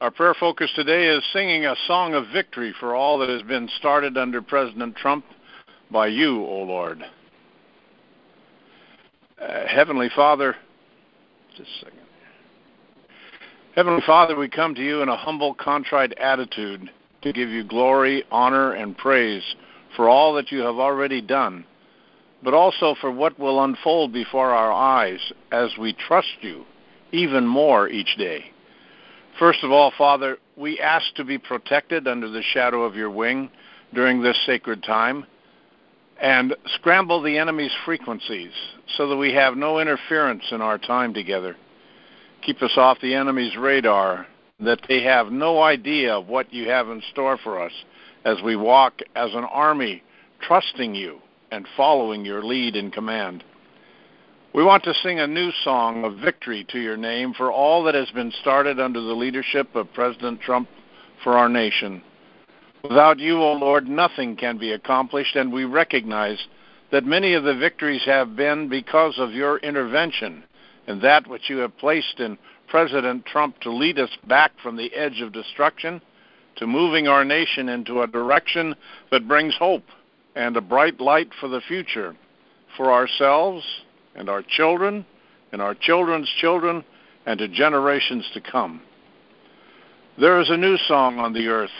Our prayer focus today is singing a song of victory for all that has been started under President Trump by you, O Lord. Uh, Heavenly Father, just a second. Heavenly Father, we come to you in a humble, contrite attitude to give you glory, honor, and praise for all that you have already done, but also for what will unfold before our eyes as we trust you even more each day. First of all, Father, we ask to be protected under the shadow of your wing during this sacred time and scramble the enemy's frequencies so that we have no interference in our time together. Keep us off the enemy's radar, that they have no idea what you have in store for us as we walk as an army, trusting you and following your lead and command. We want to sing a new song of victory to your name for all that has been started under the leadership of President Trump for our nation. Without you, O Lord, nothing can be accomplished, and we recognize that many of the victories have been because of your intervention and that which you have placed in President Trump to lead us back from the edge of destruction to moving our nation into a direction that brings hope and a bright light for the future for ourselves and our children and our children's children and to generations to come. There is a new song on the earth,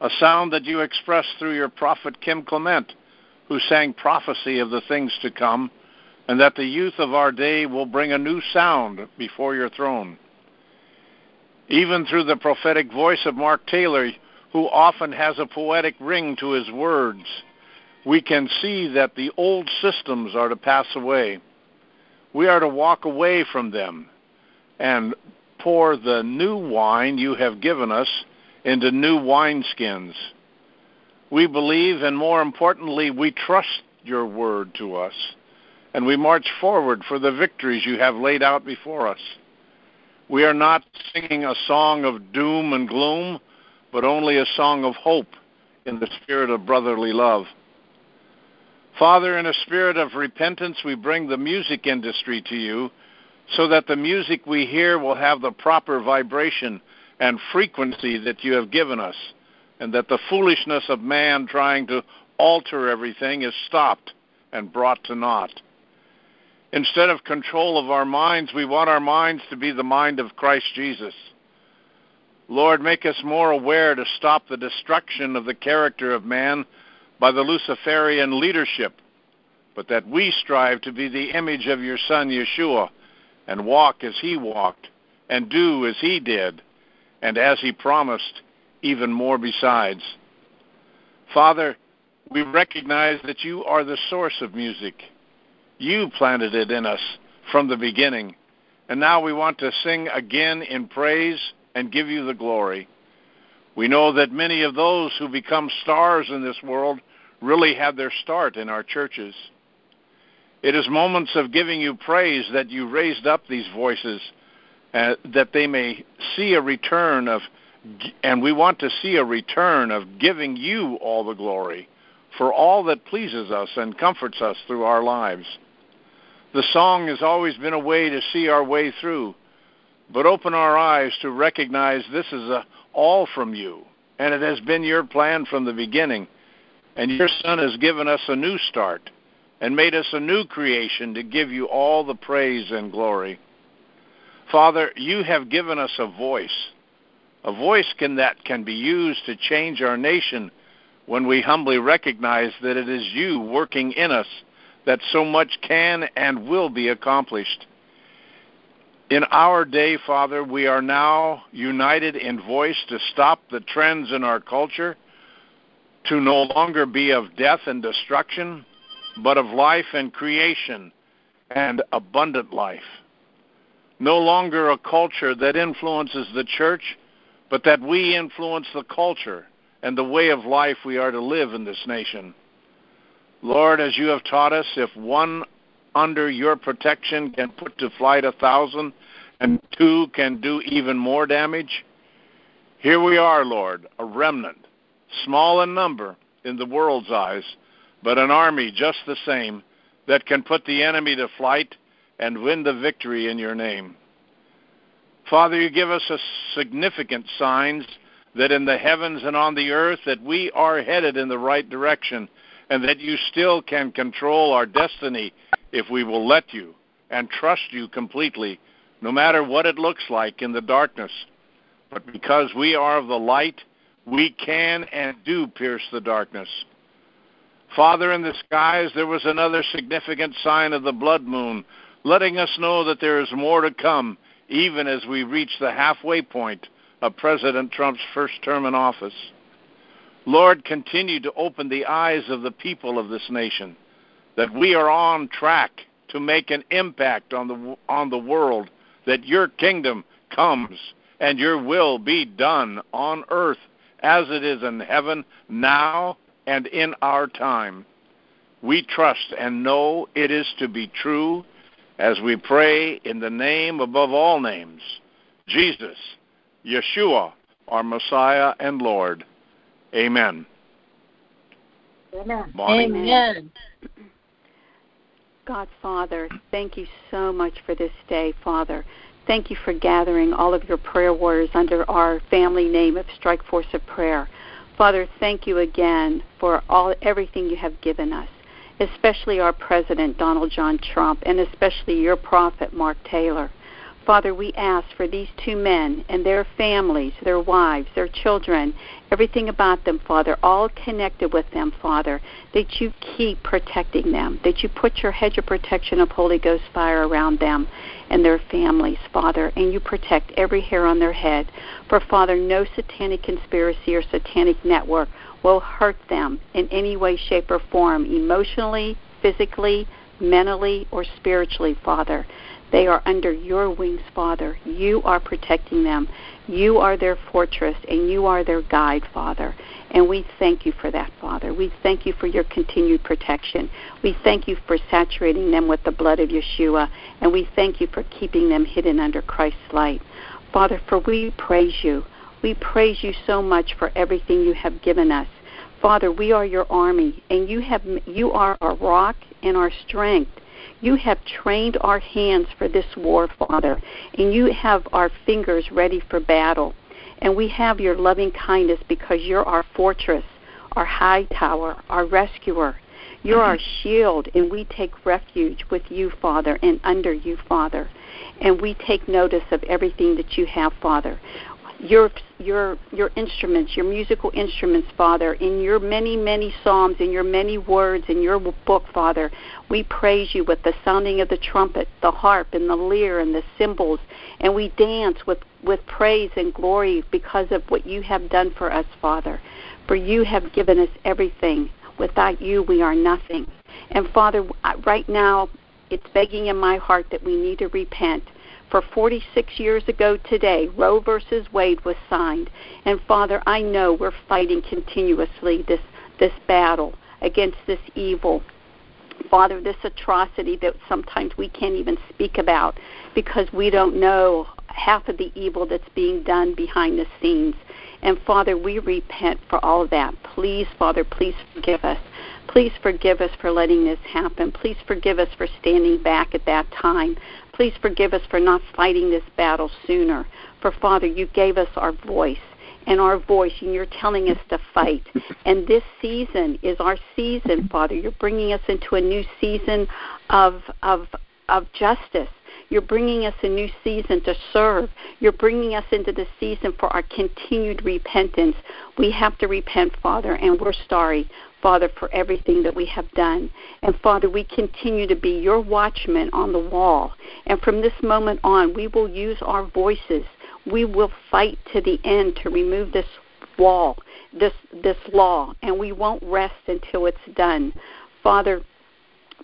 a sound that you expressed through your prophet Kim Clement, who sang prophecy of the things to come, and that the youth of our day will bring a new sound before your throne. Even through the prophetic voice of Mark Taylor, who often has a poetic ring to his words, we can see that the old systems are to pass away we are to walk away from them and pour the new wine you have given us into new wineskins. We believe, and more importantly, we trust your word to us, and we march forward for the victories you have laid out before us. We are not singing a song of doom and gloom, but only a song of hope in the spirit of brotherly love. Father, in a spirit of repentance, we bring the music industry to you so that the music we hear will have the proper vibration and frequency that you have given us, and that the foolishness of man trying to alter everything is stopped and brought to naught. Instead of control of our minds, we want our minds to be the mind of Christ Jesus. Lord, make us more aware to stop the destruction of the character of man by the Luciferian leadership, but that we strive to be the image of your Son, Yeshua, and walk as he walked, and do as he did, and as he promised, even more besides. Father, we recognize that you are the source of music. You planted it in us from the beginning, and now we want to sing again in praise and give you the glory. We know that many of those who become stars in this world really had their start in our churches. It is moments of giving you praise that you raised up these voices, uh, that they may see a return of, and we want to see a return of giving you all the glory for all that pleases us and comforts us through our lives. The song has always been a way to see our way through, but open our eyes to recognize this is a, all from you, and it has been your plan from the beginning. And your Son has given us a new start and made us a new creation to give you all the praise and glory. Father, you have given us a voice, a voice can, that can be used to change our nation when we humbly recognize that it is you working in us that so much can and will be accomplished. In our day, Father, we are now united in voice to stop the trends in our culture, to no longer be of death and destruction, but of life and creation and abundant life. No longer a culture that influences the church, but that we influence the culture and the way of life we are to live in this nation. Lord, as you have taught us, if one under your protection can put to flight a thousand, and two can do even more damage? Here we are, Lord, a remnant, small in number in the world's eyes, but an army just the same that can put the enemy to flight and win the victory in your name. Father, you give us a significant signs that in the heavens and on the earth that we are headed in the right direction and that you still can control our destiny if we will let you and trust you completely, no matter what it looks like in the darkness. But because we are of the light, we can and do pierce the darkness. Father, in the skies there was another significant sign of the blood moon, letting us know that there is more to come, even as we reach the halfway point of President Trump's first term in office. Lord, continue to open the eyes of the people of this nation that we are on track to make an impact on the on the world that your kingdom comes and your will be done on earth as it is in heaven now and in our time. We trust and know it is to be true as we pray in the name above all names, Jesus, Yeshua, our Messiah and Lord. Amen. Amen. Amen. God, Father, thank you so much for this day, Father. Thank you for gathering all of your prayer warriors under our family name of Strike Force of Prayer. Father, thank you again for all everything you have given us, especially our president Donald John Trump and especially your prophet Mark Taylor. Father, we ask for these two men and their families, their wives, their children, everything about them, Father, all connected with them, Father, that you keep protecting them, that you put your hedge of protection of Holy Ghost fire around them and their families, Father, and you protect every hair on their head. For, Father, no satanic conspiracy or satanic network will hurt them in any way, shape, or form, emotionally, physically, mentally, or spiritually, Father. They are under your wings, Father. You are protecting them. You are their fortress, and you are their guide, Father. And we thank you for that, Father. We thank you for your continued protection. We thank you for saturating them with the blood of Yeshua, and we thank you for keeping them hidden under Christ's light. Father, for we praise you. We praise you so much for everything you have given us. Father, we are your army, and you have you are our rock and our strength. You have trained our hands for this war, Father, and you have our fingers ready for battle. And we have your loving kindness because you're our fortress, our high tower, our rescuer. You're our mm-hmm. shield, and we take refuge with you, Father, and under you, Father. And we take notice of everything that you have, Father your your your instruments, your musical instruments, Father, in your many many psalms, in your many words, in your book, Father. We praise you with the sounding of the trumpet, the harp, and the lyre, and the cymbals, and we dance with with praise and glory because of what you have done for us, Father. For you have given us everything. Without you, we are nothing. And Father, right now, it's begging in my heart that we need to repent for 46 years ago today, Roe versus Wade was signed. And Father, I know we're fighting continuously this, this battle against this evil. Father, this atrocity that sometimes we can't even speak about because we don't know half of the evil that's being done behind the scenes. And Father, we repent for all of that. Please, Father, please forgive us. Please forgive us for letting this happen. Please forgive us for standing back at that time. Please forgive us for not fighting this battle sooner. For Father, you gave us our voice and our voice, and you're telling us to fight. And this season is our season, Father. You're bringing us into a new season of of of justice. You're bringing us a new season to serve. You're bringing us into the season for our continued repentance. We have to repent, Father, and we're sorry. Father, for everything that we have done. And Father, we continue to be your watchmen on the wall. And from this moment on, we will use our voices. We will fight to the end to remove this wall, this this law, and we won't rest until it's done. Father,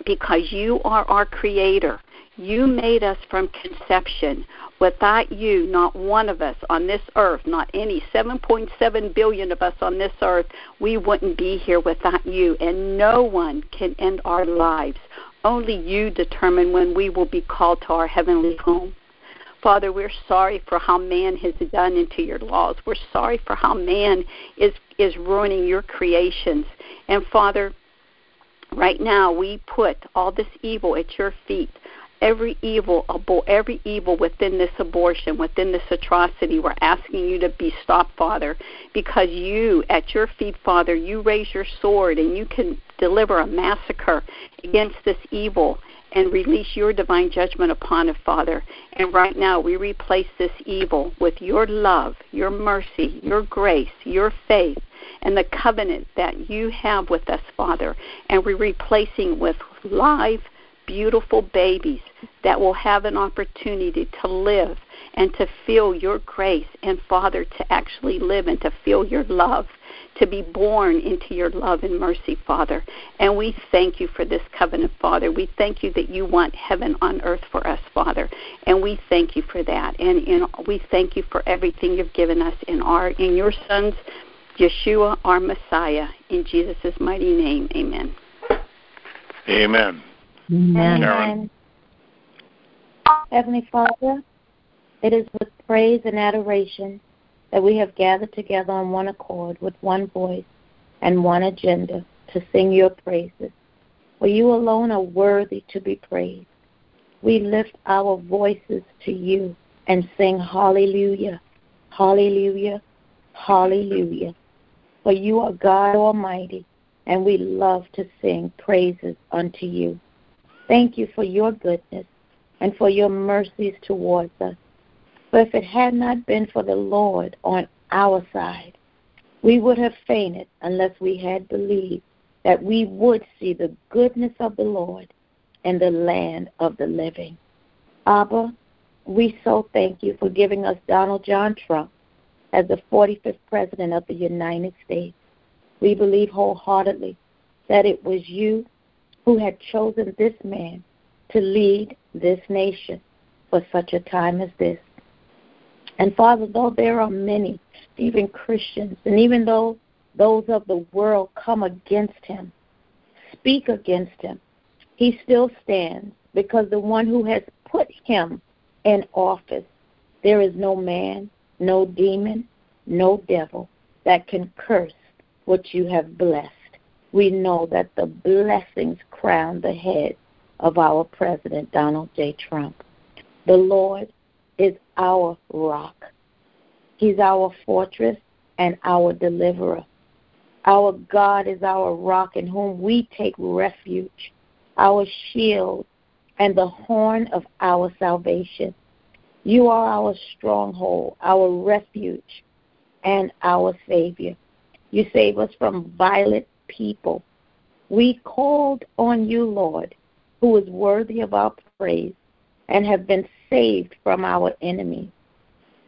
because you are our creator. You made us from conception. Without you, not one of us on this earth, not any 7.7 billion of us on this earth, we wouldn't be here without you. And no one can end our lives. Only you determine when we will be called to our heavenly home. Father, we're sorry for how man has done into your laws. We're sorry for how man is is ruining your creations. And Father, right now we put all this evil at your feet every evil, every evil within this abortion, within this atrocity. We're asking you to be stopped, Father, because you, at your feet, Father, you raise your sword and you can deliver a massacre against this evil and release your divine judgment upon it, Father. And right now, we replace this evil with your love, your mercy, your grace, your faith, and the covenant that you have with us, Father. And we're replacing with live, beautiful babies that will have an opportunity to live and to feel your grace, and Father, to actually live and to feel your love to be born into your love and mercy, Father. And we thank you for this covenant, Father. We thank you that you want heaven on earth for us, Father. And we thank you for that. And, we thank you for everything you've given us in our in your son's Yeshua, our Messiah. In Jesus' mighty name, amen. Amen. Amen. Amen. Heavenly Father, it is with praise and adoration that we have gathered together on one accord with one voice and one agenda to sing your praises. For you alone are worthy to be praised. We lift our voices to you and sing hallelujah, hallelujah, hallelujah. For you are God Almighty, and we love to sing praises unto you. Thank you for your goodness and for your mercies towards us. For if it had not been for the Lord on our side, we would have fainted unless we had believed that we would see the goodness of the Lord in the land of the living. Abba, we so thank you for giving us Donald John Trump as the 45th President of the United States. We believe wholeheartedly that it was you who had chosen this man to lead this nation for such a time as this. And Father, though there are many, even Christians, and even though those of the world come against him, speak against him, he still stands because the one who has put him in office, there is no man, no demon, no devil that can curse what you have blessed. We know that the blessings crown the head of our President, Donald J. Trump. The Lord is our rock. He's our fortress and our deliverer. Our God is our rock in whom we take refuge, our shield and the horn of our salvation. You are our stronghold, our refuge, and our Savior. You save us from violent people. We called on you, Lord, who is worthy of our praise, and have been saved from our enemies.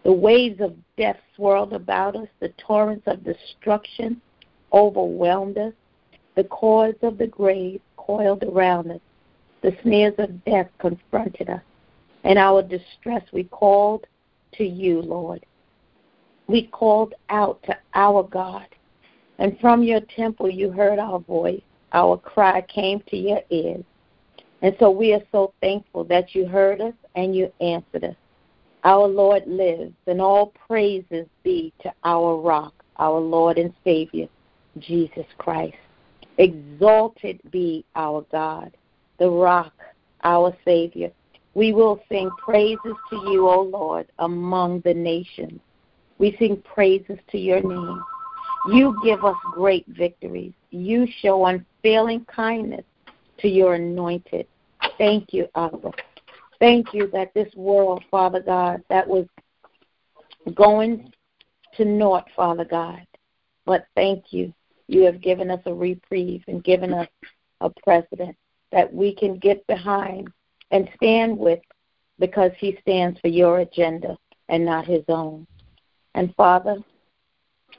The waves of death swirled about us, the torrents of destruction overwhelmed us, the cords of the grave coiled around us, the snares of death confronted us. In our distress, we called to you, Lord. We called out to our God, and from your temple you heard our voice. Our cry came to your ears. And so we are so thankful that you heard us and you answered us. Our Lord lives, and all praises be to our rock, our Lord and Savior, Jesus Christ. Exalted be our God, the rock, our Savior. We will sing praises to you, O Lord, among the nations. We sing praises to your name. You give us great victories. You show unfailing kindness to your anointed. Thank you, Abba. Thank you that this world, Father God, that was going to naught, Father God. But thank you. You have given us a reprieve and given us a president that we can get behind and stand with because he stands for your agenda and not his own. And Father,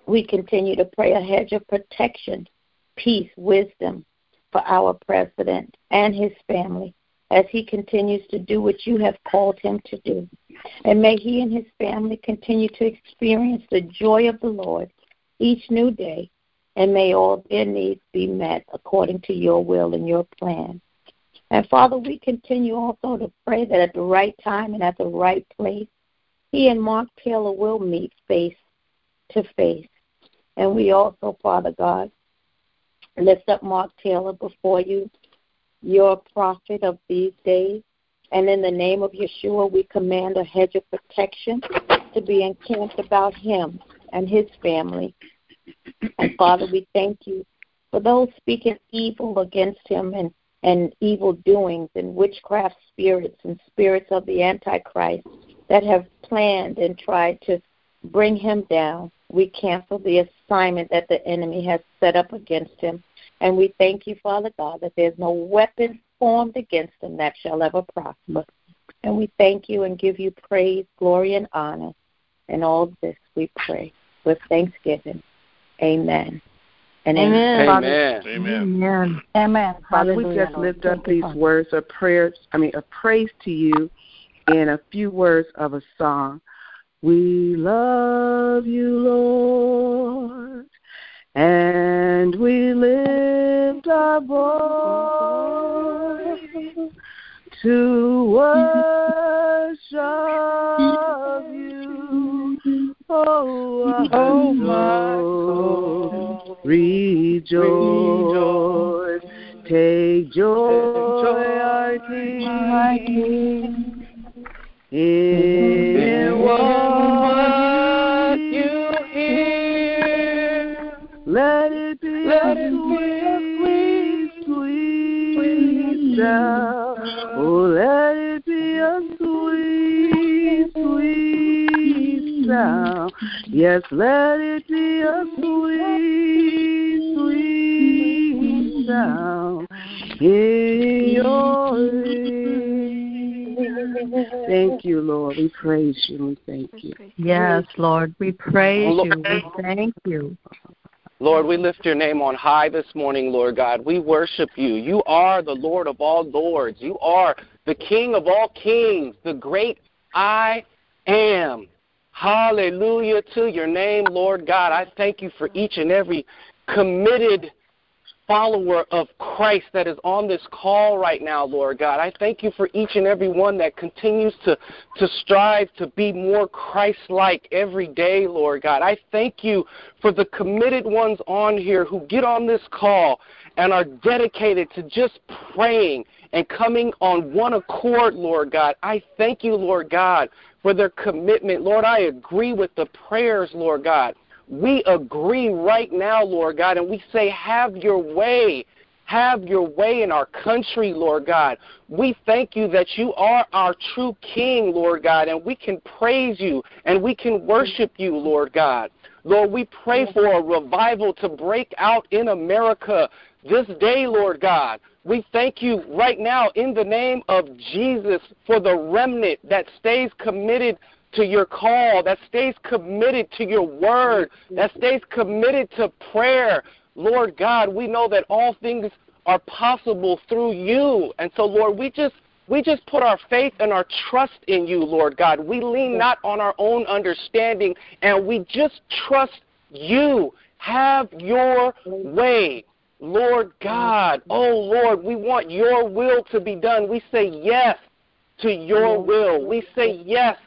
we continue to pray a hedge of protection, peace, wisdom for our president and his family as he continues to do what you have called him to do. And may he and his family continue to experience the joy of the Lord each new day, and may all their needs be met according to your will and your plan. And Father, we continue also to pray that at the right time and at the right place, he and Mark Taylor will meet face to face. And we also, Father God, lift up Mark Taylor before you your prophet of these days, And in the name of Yeshua, we command a hedge of protection to be encamped about him and his family. And Father, we thank you for those speaking evil against him and, and evil doings and witchcraft spirits and spirits of the Antichrist that have planned and tried to bring him down. We cancel the assignment that the enemy has set up against him. And we thank you, Father God, that there's no weapon formed against him that shall ever prosper. And we thank you and give you praise, glory, and honor. And all this we pray with thanksgiving. Amen. And amen. Amen. Amen. Amen. Amen. Father, we just lift up these words of prayers, I mean, of praise to you in a few words of a song. We love you, Lord, and we lift our voice to worship you. Oh, oh my soul, rejoice. Take joy, our King, in what it be a sweet, sweet, sweet sound. Oh, let it be a sweet, sweet sound. Yes, let it be a sweet, sweet sound in your ear. Thank you, Lord. We praise you. We thank you. Yes, Lord. We praise you. We thank you. Lord, we lift your name on high this morning, Lord God. We worship you. You are the Lord of all lords. You are the King of all kings, the great I am. Hallelujah to your name, Lord God. I thank you for each and every committed follower of Christ that is on this call right now, Lord God. I thank you for each and every one that continues to, to strive to be more Christ like every day, Lord God. I thank you for the committed ones on here who get on this call and are dedicated to just praying and coming on one accord, Lord God. I thank you, Lord God, for their commitment. Lord, I agree with the prayers, Lord God we agree right now, Lord God, and we say, have your way. Have your way in our country, Lord God. We thank you that you are our true King, Lord God, and we can praise you and we can worship you, Lord God. Lord, we pray for a revival to break out in America this day, Lord God. We thank you right now in the name of Jesus for the remnant that stays committed to your call, that stays committed to your word, that stays committed to prayer. Lord God, we know that all things are possible through you. And so, Lord, we just we just put our faith and our trust in you, Lord God. We lean not on our own understanding, and we just trust you. Have your way. Lord God, oh Lord, we want your will to be done. We say yes to your will. We say yes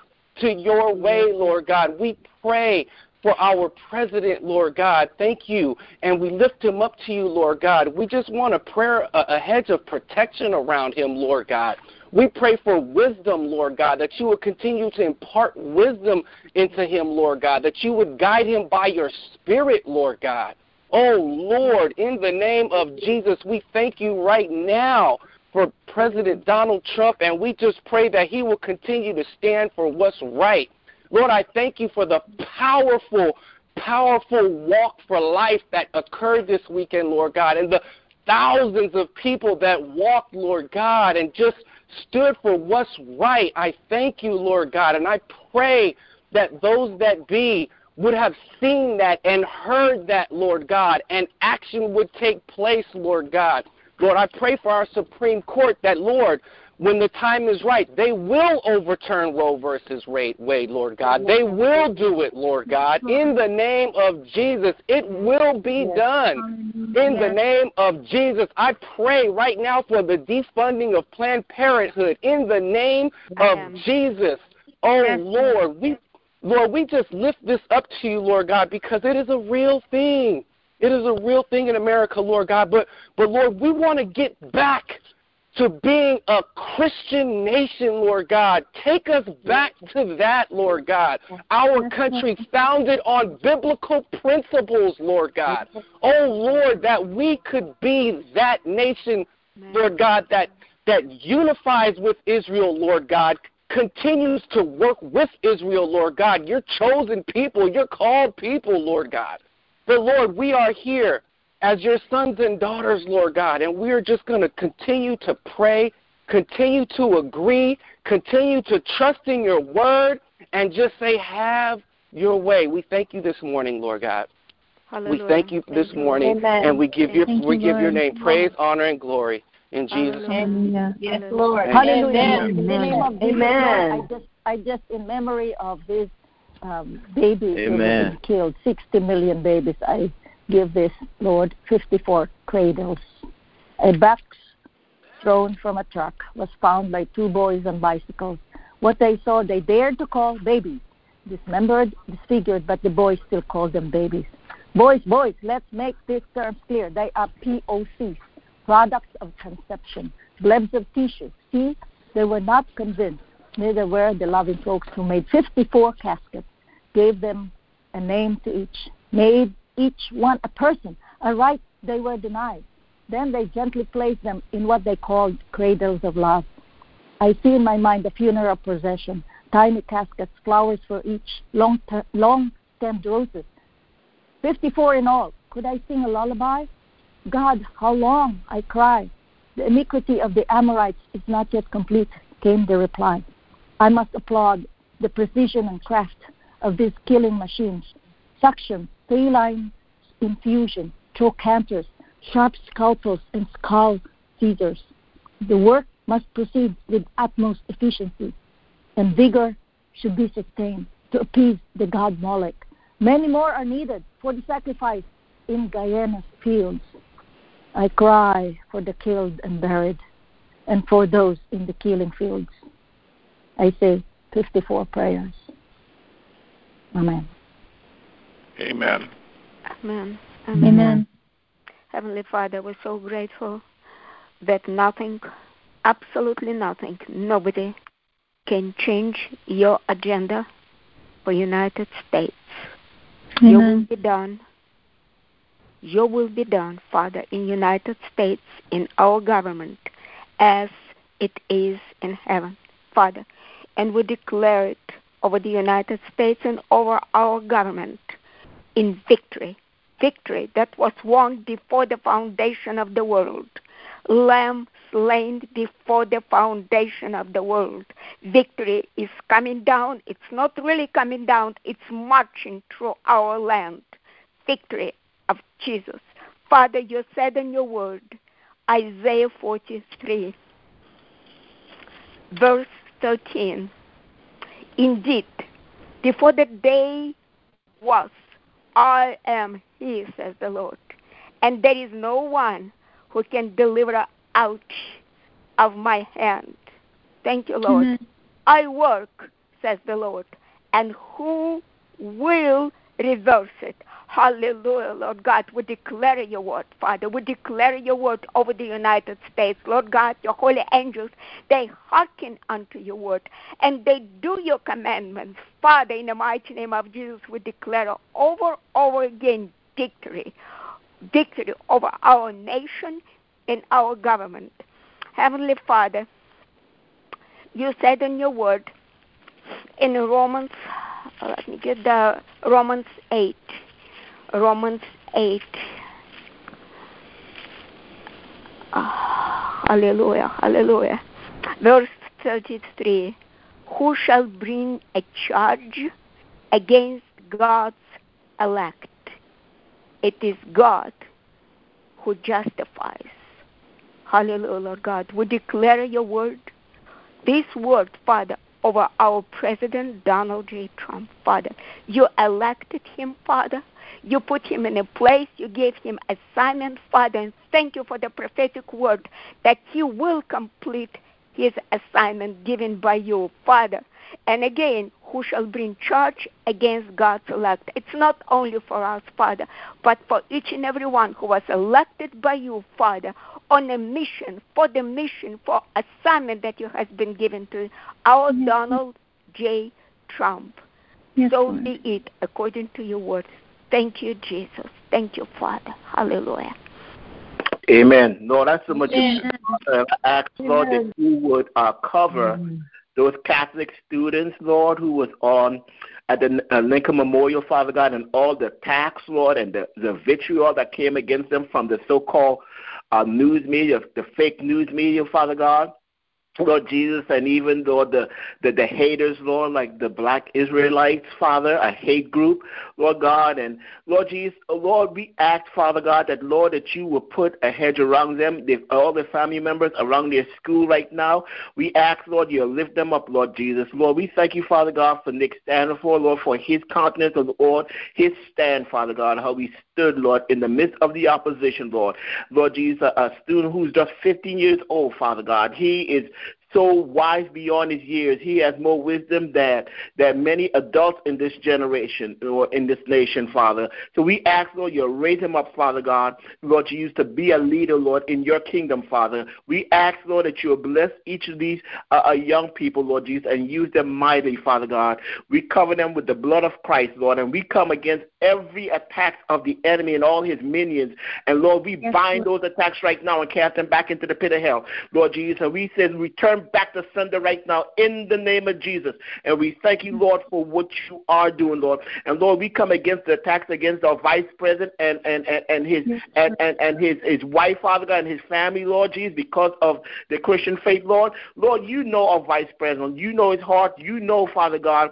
to your way, Lord God. We pray for our president, Lord God. Thank you. And we lift him up to you, Lord God. We just want a prayer, a, a hedge of protection around him, Lord God. We pray for wisdom, Lord God, that you would continue to impart wisdom into him, Lord God, that you would guide him by your spirit, Lord God. Oh, Lord, in the name of Jesus, we thank you right now for President Donald Trump, and we just pray that he will continue to stand for what's right. Lord, I thank you for the powerful, powerful walk for life that occurred this weekend, Lord God, and the thousands of people that walked, Lord God, and just stood for what's right. I thank you, Lord God, and I pray that those that be would have seen that and heard that, Lord God, and action would take place, Lord God. Lord, I pray for our Supreme Court that, Lord, when the time is right, they will overturn Roe versus Wade, Lord God. They will do it, Lord God. In the name of Jesus, it will be done. In the name of Jesus, I pray right now for the defunding of Planned Parenthood. In the name of Jesus. Oh, Lord, we Lord, we just lift this up to you, Lord God, because it is a real thing. It is a real thing in America, Lord God. But, but Lord, we want to get back to being a Christian nation, Lord God. Take us back to that, Lord God. Our country founded on biblical principles, Lord God. Oh, Lord, that we could be that nation, Lord God, that, that unifies with Israel, Lord God, continues to work with Israel, Lord God. You're chosen people, you're called people, Lord God. But Lord, we are here as your sons and daughters, Lord God, and we're just going to continue to pray, continue to agree, continue to trust in your word, and just say, Have your way. We thank you this morning, Lord God. Hallelujah. We thank you thank this you. morning, Amen. and we give your we you, give Lord. your name praise, honor, and glory in Jesus' name. Yes, Lord. Hallelujah. Amen. In the name of Jesus, Amen. I just I just in memory of this um, babies Amen. who have been killed, 60 million babies. I give this, Lord, 54 cradles. A box thrown from a truck was found by two boys on bicycles. What they saw, they dared to call babies. Dismembered, disfigured, but the boys still called them babies. Boys, boys, let's make these terms clear. They are POCs, products of conception, blebs of tissue. See, they were not convinced neither were the loving folks who made 54 caskets, gave them a name to each, made each one a person, a right they were denied. Then they gently placed them in what they called cradles of love. I see in my mind a funeral procession, tiny caskets, flowers for each, long, ter- long stemmed roses. 54 in all. Could I sing a lullaby? God, how long? I cry. The iniquity of the Amorites is not yet complete, came the reply. I must applaud the precision and craft of these killing machines. Suction, saline infusion, trochanters, sharp scalpels, and skull scissors. The work must proceed with utmost efficiency, and vigor should be sustained to appease the god Molech. Many more are needed for the sacrifice in Gehenna's fields. I cry for the killed and buried, and for those in the killing fields. I say 54 prayers. Amen. Amen. Amen. Amen. Amen. Heavenly Father, we're so grateful that nothing, absolutely nothing, nobody can change your agenda for United States. Amen. Your will be done. Your will be done, Father, in United States, in our government, as it is in heaven. Father, and we declare it over the United States and over our government in victory. Victory that was won before the foundation of the world. Lamb slain before the foundation of the world. Victory is coming down. It's not really coming down, it's marching through our land. Victory of Jesus. Father, you said in your word, Isaiah 43, verse 13. Indeed, before the day was, I am He, says the Lord, and there is no one who can deliver out of my hand. Thank you, Lord. Mm-hmm. I work, says the Lord, and who will reverse it? Hallelujah, Lord God. We declare your word, Father. We declare your word over the United States. Lord God, your holy angels, they hearken unto your word and they do your commandments. Father, in the mighty name of Jesus, we declare over over again victory. Victory over our nation and our government. Heavenly Father, you said in your word in Romans, uh, let me get the Romans 8 Romans 8. Ah, oh, hallelujah, hallelujah. Verse 33 Who shall bring a charge against God's elect? It is God who justifies. Hallelujah, Lord God. We declare your word, this word, Father, over our President Donald J. Trump, Father. You elected him, Father. You put him in a place, you gave him assignment, Father, and thank you for the prophetic word that he will complete his assignment given by you, Father. And again, who shall bring charge against God's elect? It's not only for us, Father, but for each and every one who was elected by you, Father, on a mission, for the mission, for assignment that you has been given to our yes. Donald J. Trump. Yes, so Lord. be it according to your words. Thank you, Jesus. Thank you, Father. Hallelujah. Amen. Lord, that's so much uh, ask, Lord, that you would uh, cover mm. those Catholic students, Lord, who was on at the uh, Lincoln Memorial, Father God, and all the attacks, Lord, and the, the vitriol that came against them from the so-called uh, news media, the fake news media, Father God. Lord Jesus, and even though the, the the haters, Lord, like the black Israelites, Father, a hate group, Lord God, and Lord Jesus, Lord, we ask, Father God, that Lord that you will put a hedge around them, all their family members around their school right now. We ask, Lord, you lift them up, Lord Jesus, Lord. We thank you, Father God, for Nick Sandmann, Lord, for his countenance Lord, his stand, Father God, how we stood, Lord, in the midst of the opposition, Lord. Lord Jesus, a student who's just 15 years old, Father God, he is so wise beyond his years. He has more wisdom than, than many adults in this generation or in this nation, Father. So we ask, Lord, you raise him up, Father God, Lord, you Jesus, to be a leader, Lord, in your kingdom, Father. We ask, Lord, that you bless each of these uh, uh, young people, Lord Jesus, and use them mightily, Father God. We cover them with the blood of Christ, Lord, and we come against every attack of the enemy and all his minions. And Lord, we yes, bind Lord. those attacks right now and cast them back into the pit of hell, Lord Jesus. And we say, return back to sender right now in the name of Jesus. And we thank you, Lord, for what you are doing, Lord. And Lord, we come against the attacks against our vice president and and, and, and his and, and, and his his wife, Father God, and his family, Lord Jesus, because of the Christian faith, Lord. Lord, you know our vice president. You know his heart. You know, Father God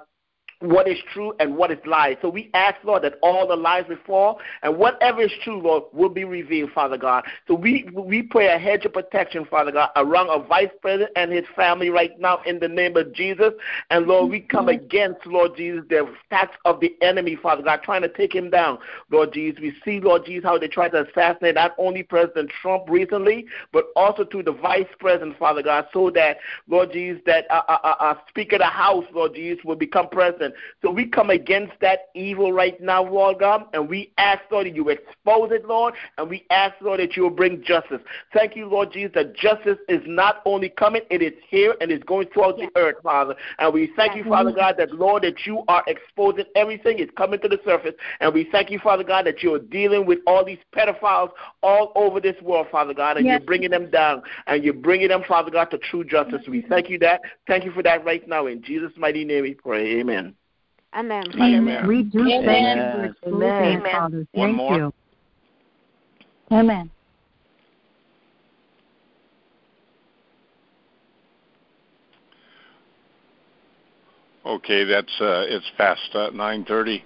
what is true and what is lies. So we ask, Lord, that all the lies will fall and whatever is true, Lord, will be revealed, Father God. So we we pray a hedge of protection, Father God, around our vice president and his family right now in the name of Jesus. And Lord, we come against, Lord Jesus, the attacks of the enemy, Father God, trying to take him down. Lord Jesus, we see, Lord Jesus, how they tried to assassinate not only President Trump recently, but also to the vice president, Father God, so that, Lord Jesus, that uh, uh, uh, uh Speaker of the House, Lord Jesus, will become president person. So we come against that evil right now, Lord God, and we ask, Lord, that you expose it, Lord, and we ask, Lord, that you will bring justice. Thank you, Lord Jesus, that justice is not only coming, it is here and is going throughout yes. the earth, Father. And we thank yes. you, Father God, that, Lord, that you are exposing everything, is coming to the surface. And we thank you, Father God, that you are dealing with all these pedophiles all over this world, Father God, and yes. you're bringing them down, and you're bringing them, Father God, to true justice. We thank you that. Thank you for that right now. In Jesus' mighty name we pray. Amen. Amen. Amen. We do Amen. thank you for Amen. Father. Thank One more. you. Amen. Okay, that's uh, it's past uh, 9:30.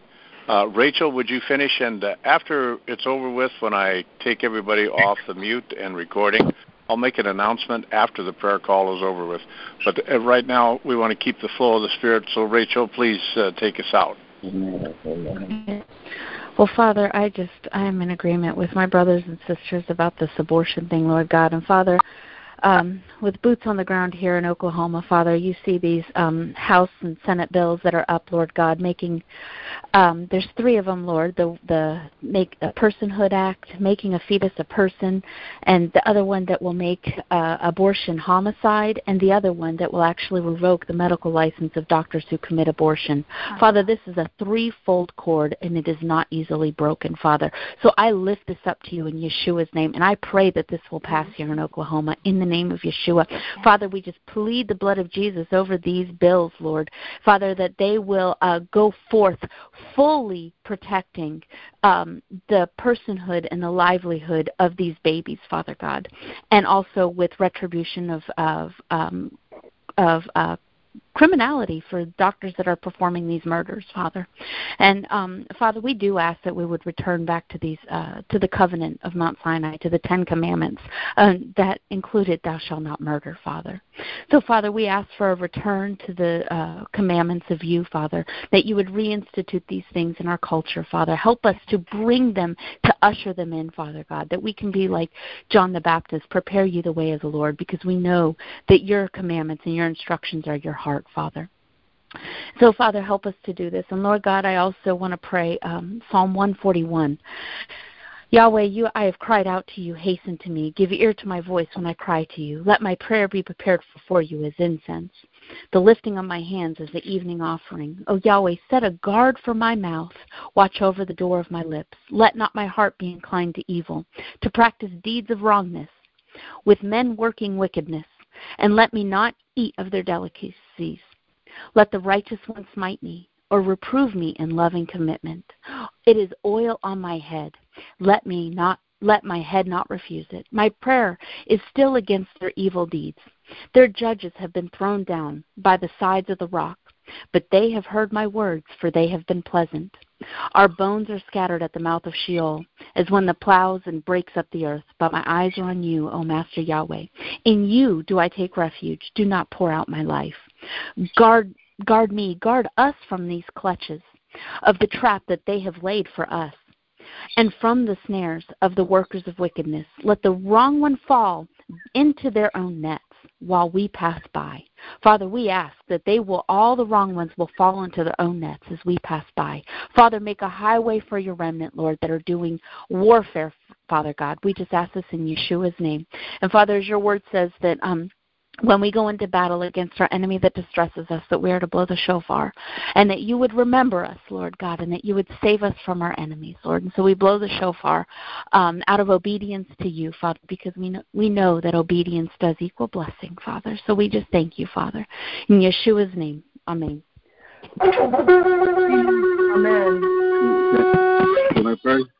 Uh, Rachel, would you finish? And uh, after it's over with, when I take everybody off the mute and recording, I'll make an announcement after the prayer call is over with. But uh, right now, we want to keep the flow of the Spirit. So, Rachel, please uh, take us out. Well, Father, I just I am in agreement with my brothers and sisters about this abortion thing, Lord God. And Father, um, with boots on the ground here in Oklahoma, Father, you see these um, House and Senate bills that are up, Lord God, making um, there's three of them, Lord. The the make a personhood act, making a fetus a person, and the other one that will make uh, abortion homicide, and the other one that will actually revoke the medical license of doctors who commit abortion. Father, this is a threefold cord, and it is not easily broken, Father. So I lift this up to you in Yeshua's name, and I pray that this will pass here in Oklahoma in the name of Yeshua. Father, we just plead the blood of Jesus over these bills, Lord. Father, that they will uh, go forth fully protecting um, the personhood and the livelihood of these babies, Father God, and also with retribution of of um, of uh, criminality for doctors that are performing these murders, Father. And um, Father, we do ask that we would return back to these uh, to the covenant of Mount Sinai, to the Ten Commandments uh, that included "Thou shalt not murder," Father. So, Father, we ask for a return to the uh, commandments of you, Father, that you would reinstitute these things in our culture, Father. Help us to bring them, to usher them in, Father God, that we can be like John the Baptist, prepare you the way of the Lord, because we know that your commandments and your instructions are your heart, Father. So, Father, help us to do this. And Lord God, I also want to pray um, Psalm 141. Yahweh, you I have cried out to you, hasten to me. Give ear to my voice when I cry to you. Let my prayer be prepared before you as incense. The lifting of my hands is the evening offering. O Yahweh, set a guard for my mouth. Watch over the door of my lips. Let not my heart be inclined to evil, to practice deeds of wrongness, with men working wickedness, and let me not eat of their delicacies. Let the righteous one smite me, or reprove me in loving commitment. It is oil on my head. Let me not let my head not refuse it. My prayer is still against their evil deeds. Their judges have been thrown down by the sides of the rock, but they have heard my words, for they have been pleasant. Our bones are scattered at the mouth of Sheol, as when the plows and breaks up the earth. But my eyes are on you, O Master Yahweh. In you do I take refuge. Do not pour out my life. Guard, guard me, guard us from these clutches of the trap that they have laid for us and from the snares of the workers of wickedness. Let the wrong one fall into their own nets while we pass by. Father, we ask that they will, all the wrong ones will fall into their own nets as we pass by. Father, make a highway for your remnant, Lord, that are doing warfare, Father God. We just ask this in Yeshua's name. And Father, as your word says that um, when we go into battle against our enemy that distresses us, that we are to blow the shofar, and that you would remember us, Lord God, and that you would save us from our enemies, Lord. And so we blow the shofar um, out of obedience to you, Father, because we know, we know that obedience does equal blessing, Father. So we just thank you, Father. In Yeshua's name, Amen. Amen. Can I pray?